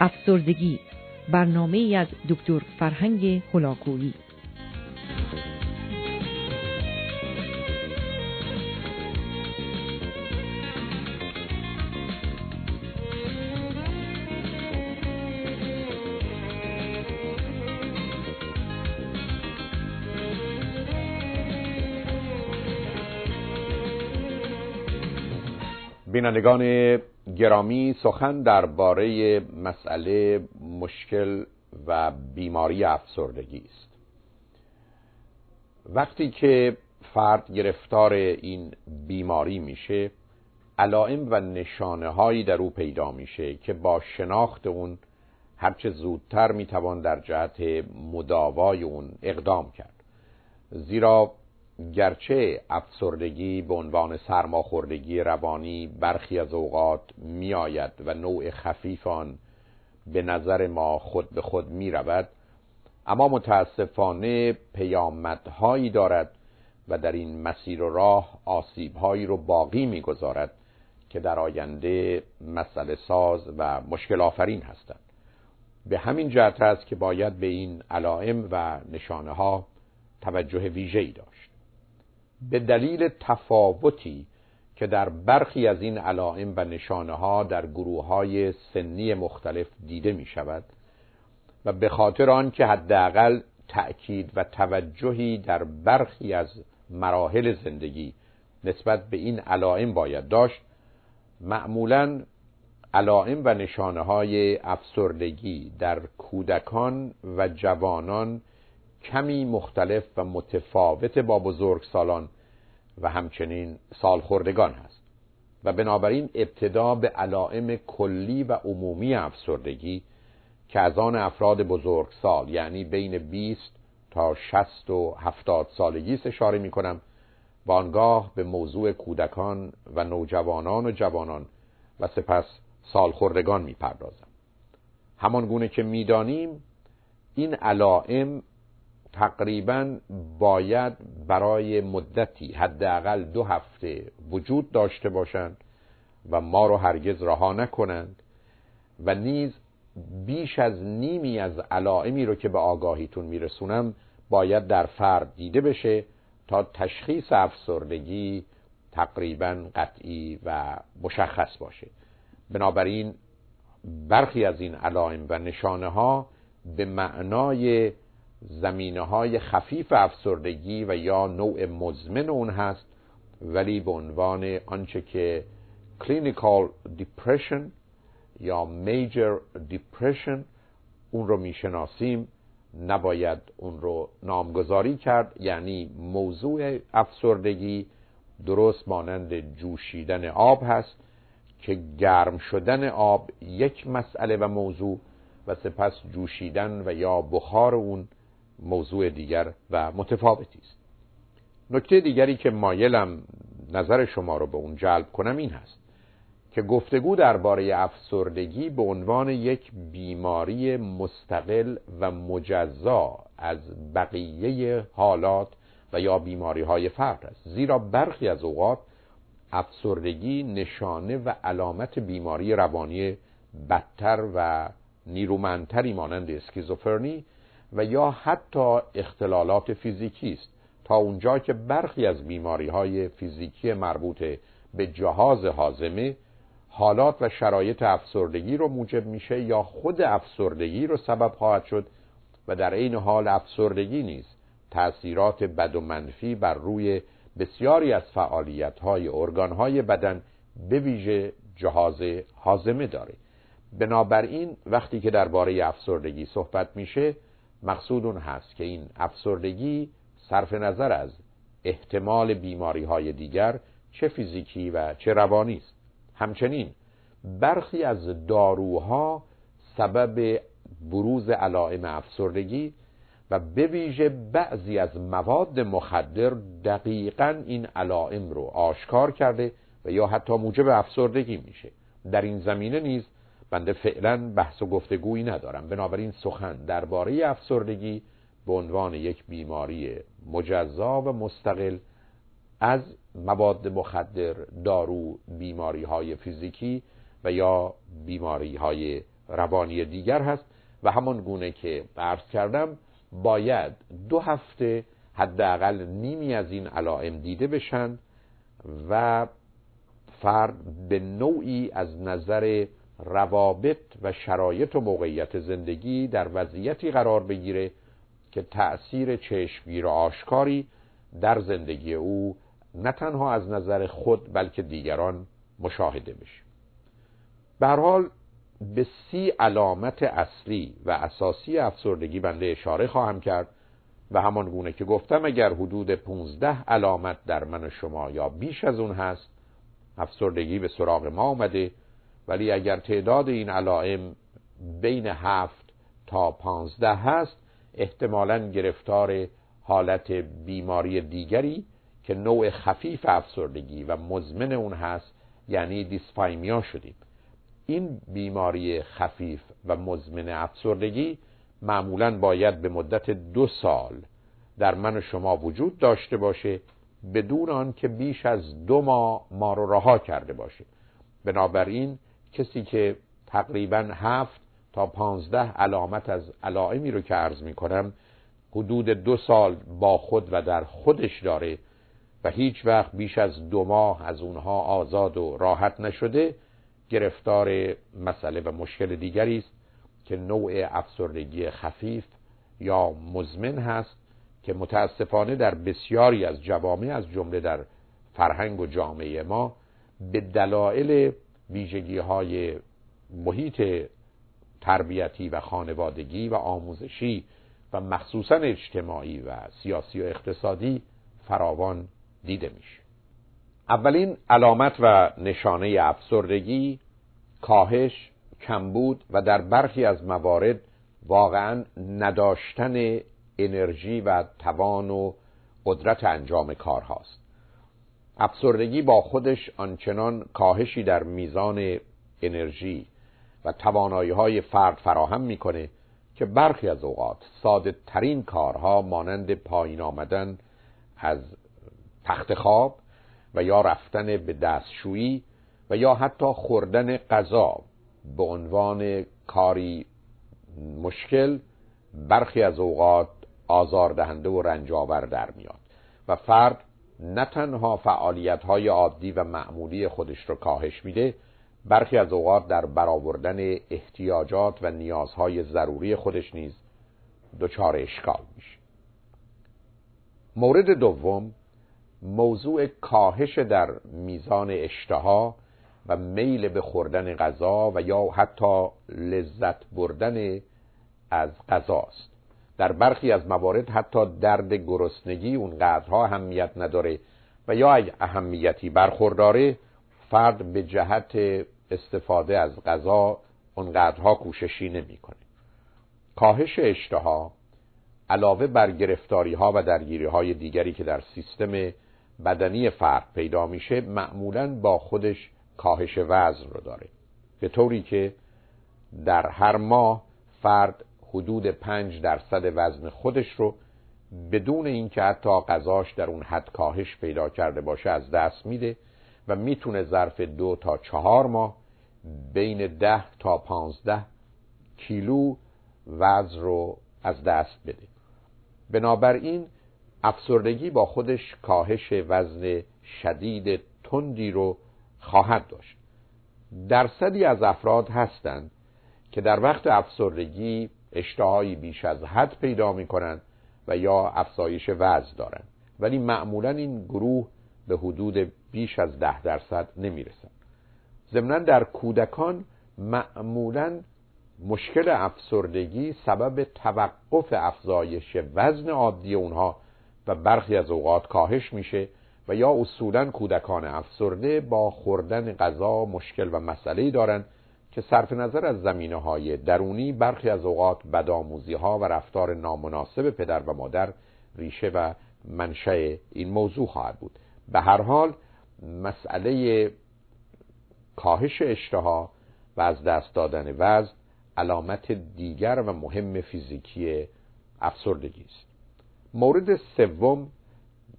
افسردگی برنامه از دکتر فرهنگ هلاکویی بینندگان گرامی سخن درباره مسئله مشکل و بیماری افسردگی است. وقتی که فرد گرفتار این بیماری میشه علائم و نشانه هایی در او پیدا میشه که با شناخت اون هرچه زودتر می‌توان در جهت مداوای اون اقدام کرد. زیرا گرچه افسردگی به عنوان سرماخوردگی روانی برخی از اوقات میآید و نوع خفیف آن به نظر ما خود به خود می رود اما متاسفانه پیامدهایی دارد و در این مسیر و راه آسیبهایی رو باقی می‌گذارد که در آینده مسئله ساز و مشکل آفرین هستند. به همین جهت است که باید به این علائم و نشانه ها توجه ویژه‌ای داشت. به دلیل تفاوتی که در برخی از این علائم و نشانه ها در گروه های سنی مختلف دیده می شود و به خاطر آن که حداقل تأکید و توجهی در برخی از مراحل زندگی نسبت به این علائم باید داشت معمولا علائم و نشانه های افسردگی در کودکان و جوانان کمی مختلف و متفاوت با بزرگسالان و همچنین سالخوردگان هست. و بنابراین ابتدا به علائم کلی و عمومی افسردگی که از آن افراد بزرگسال یعنی بین 20 تا 60 و 70 سالگی اشاره می کنم و آنگاه به موضوع کودکان و نوجوانان و جوانان و سپس سالخوردگان می پردازم همان گونه که می‌دانیم این علائم تقریبا باید برای مدتی حداقل دو هفته وجود داشته باشند و ما رو هرگز رها نکنند و نیز بیش از نیمی از علائمی رو که به آگاهیتون میرسونم باید در فرد دیده بشه تا تشخیص افسردگی تقریبا قطعی و مشخص باشه. بنابراین برخی از این علائم و نشانه ها به معنای زمینه های خفیف افسردگی و یا نوع مزمن اون هست ولی به عنوان آنچه که clinical depression یا major depression اون رو می‌شناسیم نباید اون رو نامگذاری کرد. یعنی موضوع افسردگی درست مانند جوشیدن آب هست که گرم شدن آب یک مسئله و موضوع و سپس جوشیدن و یا بخار اون موضوع دیگر و متفاوتی است. نکته دیگری که مایلم نظر شما رو به اون جلب کنم این هست که گفتگو درباره افسردگی به عنوان یک بیماری مستقل و مجزا از بقیه حالات و یا بیماری های فرد است. زیرا برخی از اوقات افسردگی نشانه و علامت بیماری روانی بدتر و نیرومندتری مانند اسکیزوفرنی و یا حتی اختلالات فیزیکی است. تا اونجا که برخی از بیماری های فیزیکی مربوط به جهاز حازمه حالات و شرایط افسردگی رو موجب میشه یا خود افسردگی رو سبب خواهد شد و در این حال افسردگی نیز تأثیرات بد و منفی بر روی بسیاری از فعالیت های ارگان های بدن به ویژه جهاز حازمه داره. بنابراین وقتی که درباره افسردگی صحبت میشه مقصود اون هست که این افسردگی صرف نظر از احتمال بیماری های دیگر چه فیزیکی و چه روانی است. همچنین برخی از داروها سبب بروز علائم افسردگی و به ویژه بعضی از مواد مخدر دقیقا این علائم رو آشکار کرده و یا حتی موجب افسردگی میشه. در این زمینه نیز بنده فعلا بحث و گفتگویی ندارم. بنابراین سخن درباره افسردگی به عنوان یک بیماری مجزا و مستقل از مواد مخدر دارو بیماری های فیزیکی و یا بیماری های روانی دیگر هست و همان گونه که عرض کردم باید دو هفته حداقل نیمی از این علائم دیده بشن و فرد به نوعی از نظر روابط و شرایط و موقعیت زندگی در وضعیتی قرار بگیره که تأثیر چشمگیر و آشکاری در زندگی او نه تنها از نظر خود بلکه دیگران مشاهده بشه. به حال به سی علامت اصلی و اساسی افسردگی بنده اشاره خواهم کرد و همان گونه که گفتم اگر حدود 15 علامت در من و شما یا بیش از اون هست افسردگی به سراغ ما آمده ولی اگر تعداد این علائم بین هفت تا پانزده هست احتمالا گرفتار حالت بیماری دیگری که نوع خفیف افسردگی و مزمن اون هست یعنی دیسپایمیا شدیم. این بیماری خفیف و مزمن افسردگی معمولا باید به مدت دو سال در من و شما وجود داشته باشه بدون آنکه بیش از دو ماه ما رو رها کرده باشه. بنابراین کسی که تقریبا هفت تا پانزده علامت از علائمی رو که عرض می کنم حدود دو سال با خود و در خودش داره و هیچ وقت بیش از دو ماه از اونها آزاد و راحت نشده گرفتار مسئله و مشکل دیگری است که نوع افسردگی خفیف یا مزمن هست که متاسفانه در بسیاری از جوامع از جمله در فرهنگ و جامعه ما به دلایل ویژگی های محیط تربیتی و خانوادگی و آموزشی و مخصوصا اجتماعی و سیاسی و اقتصادی فراوان دیده میشه. اولین علامت و نشانه افسردگی کاهش کمبود و در برخی از موارد واقعا نداشتن انرژی و توان و قدرت انجام کار هاست افسردگی با خودش آنچنان کاهشی در میزان انرژی و توانایی های فرد فراهم می‌کنه که برخی از اوقات ساده ترین کارها مانند پایین آمدن از تخت خواب و یا رفتن به دستشویی و یا حتی خوردن غذا به عنوان کاری مشکل برخی از اوقات آزاردهنده و رنجاور در میاد و فرد نه تنها فعالیت های عادی و معمولی خودش رو کاهش میده برخی از اوقات در برآوردن احتیاجات و نیازهای ضروری خودش نیز دچار اشکال میشه. مورد دوم موضوع کاهش در میزان اشتها و میل به خوردن غذا و یا حتی لذت بردن از غذاست. در برخی از موارد حتی درد گرسنگی اونقدرها اهمیت نداره و یا اگه اهمیتی برخورداره فرد به جهت استفاده از غذا اونقدرها کوششی نمی‌کنه. کاهش اشتها علاوه بر گرفتاری ها و درگیری های دیگری که در سیستم بدنی فرد پیدا میشه معمولا با خودش کاهش وزن رو داره به طوری که در هر ماه فرد حدود پنج درصد وزن خودش رو بدون اینکه حتی غذاش در اون حد کاهش پیدا کرده باشه از دست میده و می‌تونه ظرف دو تا چهار ماه بین ده تا پانزده کیلو وزن رو از دست بده. بنابراین افسردگی با خودش کاهش وزن شدید تندی رو خواهد داشت. درصدی از افراد هستند که در وقت افسردگی اشتهایی بیش از حد پیدا می کنند و یا افزایش وزن دارند. ولی معمولا این گروه به حدود بیش از ده درصد نمی رسند ضمنا در کودکان معمولا مشکل افسردگی سبب توقف افزایش وزن عادی اونها و برخی از اوقات کاهش میشه و یا اصولا کودکان افسرده با خوردن غذا مشکل و مسئله دارند که صرف نظر از زمینه های درونی برخی از اوقات بدآموزی ها و رفتار نامناسب پدر و مادر ریشه و منشأ این موضوع خواهد بود. به هر حال مسئله کاهش اشتها و از دست دادن وزن علامت دیگر و مهم فیزیکی افسردگی است. مورد سوم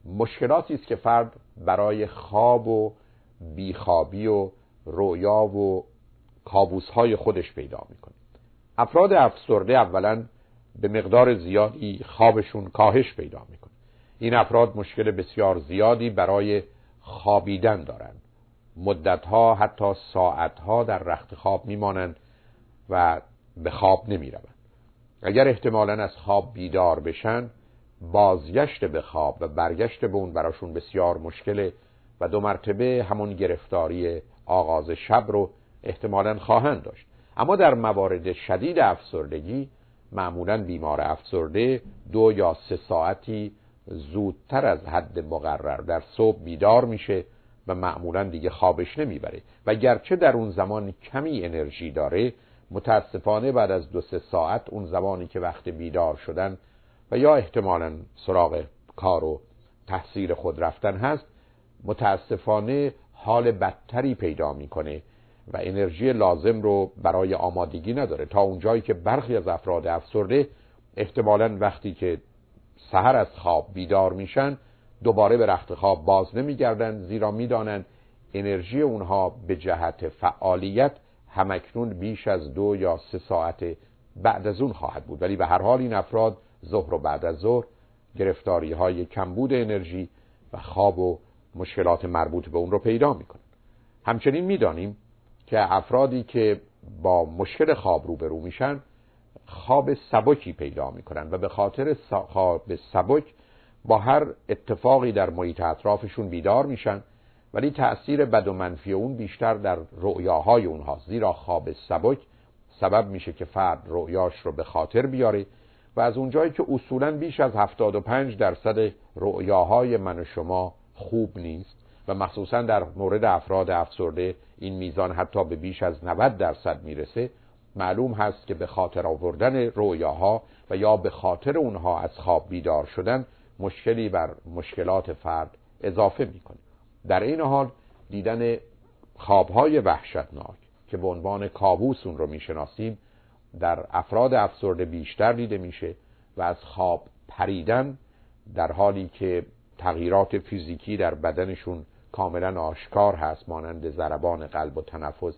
مشکلاتی است که فرد برای خواب و بیخوابی و رویا و کابوس های خودش پیدا می‌کنه. افراد افسرده اولا به مقدار زیادی خوابشون کاهش پیدا می‌کنه. این افراد مشکل بسیار زیادی برای خوابیدن دارند مدتها حتی ساعتها در رخت خواب میمانند و به خواب نمی‌روند. اگر احتمالا از خواب بیدار بشن بازگشت به خواب و برگشت به اون براشون بسیار مشکله و دو مرتبه همون گرفتاری آغاز شب رو احتمالا خواهند داشت. اما در موارد شدید افسردگی معمولا بیمار افسرده دو یا سه ساعتی زودتر از حد مقرر در صبح بیدار میشه و معمولا دیگه خوابش نمی‌بره. و گرچه در اون زمان کمی انرژی داره متاسفانه بعد از دو سه ساعت اون زمانی که وقت بیدار شدن و یا احتمالا سراغ کار و تحصیل خود رفتن هست متاسفانه حال بدتری پیدا می‌کنه و انرژی لازم رو برای آمادگی نداره. تا اونجایی که برخی از افراد افسرده احتمالا وقتی که سحر از خواب بیدار میشن دوباره به رخت خواب باز نمیگردن زیرا می‌دانند انرژی اونها به جهت فعالیت همکنون بیش از دو یا سه ساعت بعد از اون خواهد بود. ولی به هر حال این افراد ظهر و بعد از ظهر گرفتاری های کمبود انرژی و خواب و مشکلات مربوط به اون رو پیدا می‌کنن. همچنین می‌دانیم که افرادی که با مشکل خواب روبرو میشن خواب سبکی پیدا می‌کنن و به خاطر خواب سبک با هر اتفاقی در محیط اطرافشون بیدار میشن ولی تأثیر بد و منفی اون بیشتر در رؤیاهای اونهاست زیرا خواب سبک سبب میشه که فرد رؤیاش رو به خاطر بیاره و از اونجایی که اصولا بیش از 75 درصد رؤیاهای من و شما خوب نیست و مخصوصا در مورد افراد افسرده این میزان حتی به بیش از 90 درصد می‌رسه معلوم هست که به خاطر آوردن رویاها و یا به خاطر اونها از خواب بیدار شدن مشکلی بر مشکلات فرد اضافه می‌کنه. در این حال دیدن خوابهای وحشتناک که به عنوان کابوس اون رو می‌شناسیم در افراد افسرده بیشتر دیده میشه و از خواب پریدن در حالی که تغییرات فیزیکی در بدنشون کاملا آشکار هست مانند ضربان قلب و تنفس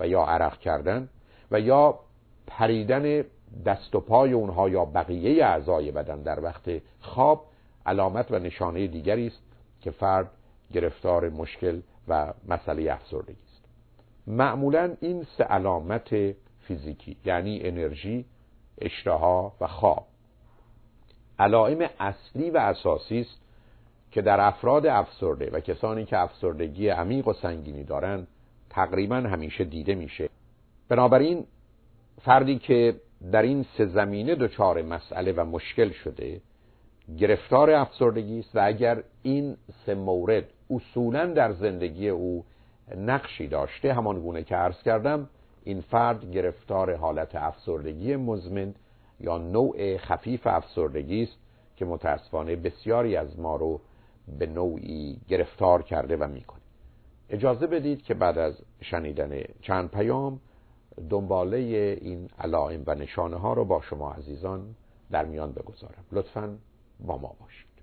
و یا عرق کردن و یا پریدن دست و پای اونها یا بقیه اعضای بدن در وقت خواب علامت و نشانه دیگری است که فرد گرفتار مشکل و مسئله افسردگی است. معمولا این سه علامت فیزیکی یعنی انرژی اشتها و خواب. علائم اصلی و اساسی است که در افراد افسرده و کسانی که افسردگی عمیق و سنگینی دارند تقریبا همیشه دیده میشه. بنابراین فردی که در این سه زمینه دچار مسئله و مشکل شده گرفتار افسردگی است و اگر این سه مورد اصولا در زندگی او نقشی داشته همان گونه که عرض کردم این فرد گرفتار حالت افسردگی مزمن یا نوع خفیف افسردگی است که متاسفانه بسیاری از ما رو به نوعی گرفتار کرده و می‌کنه. اجازه بدید که بعد از شنیدن چند پیام دنباله این علائم و نشانه ها رو با شما عزیزان در میان بگذارم. لطفا با ما باشید.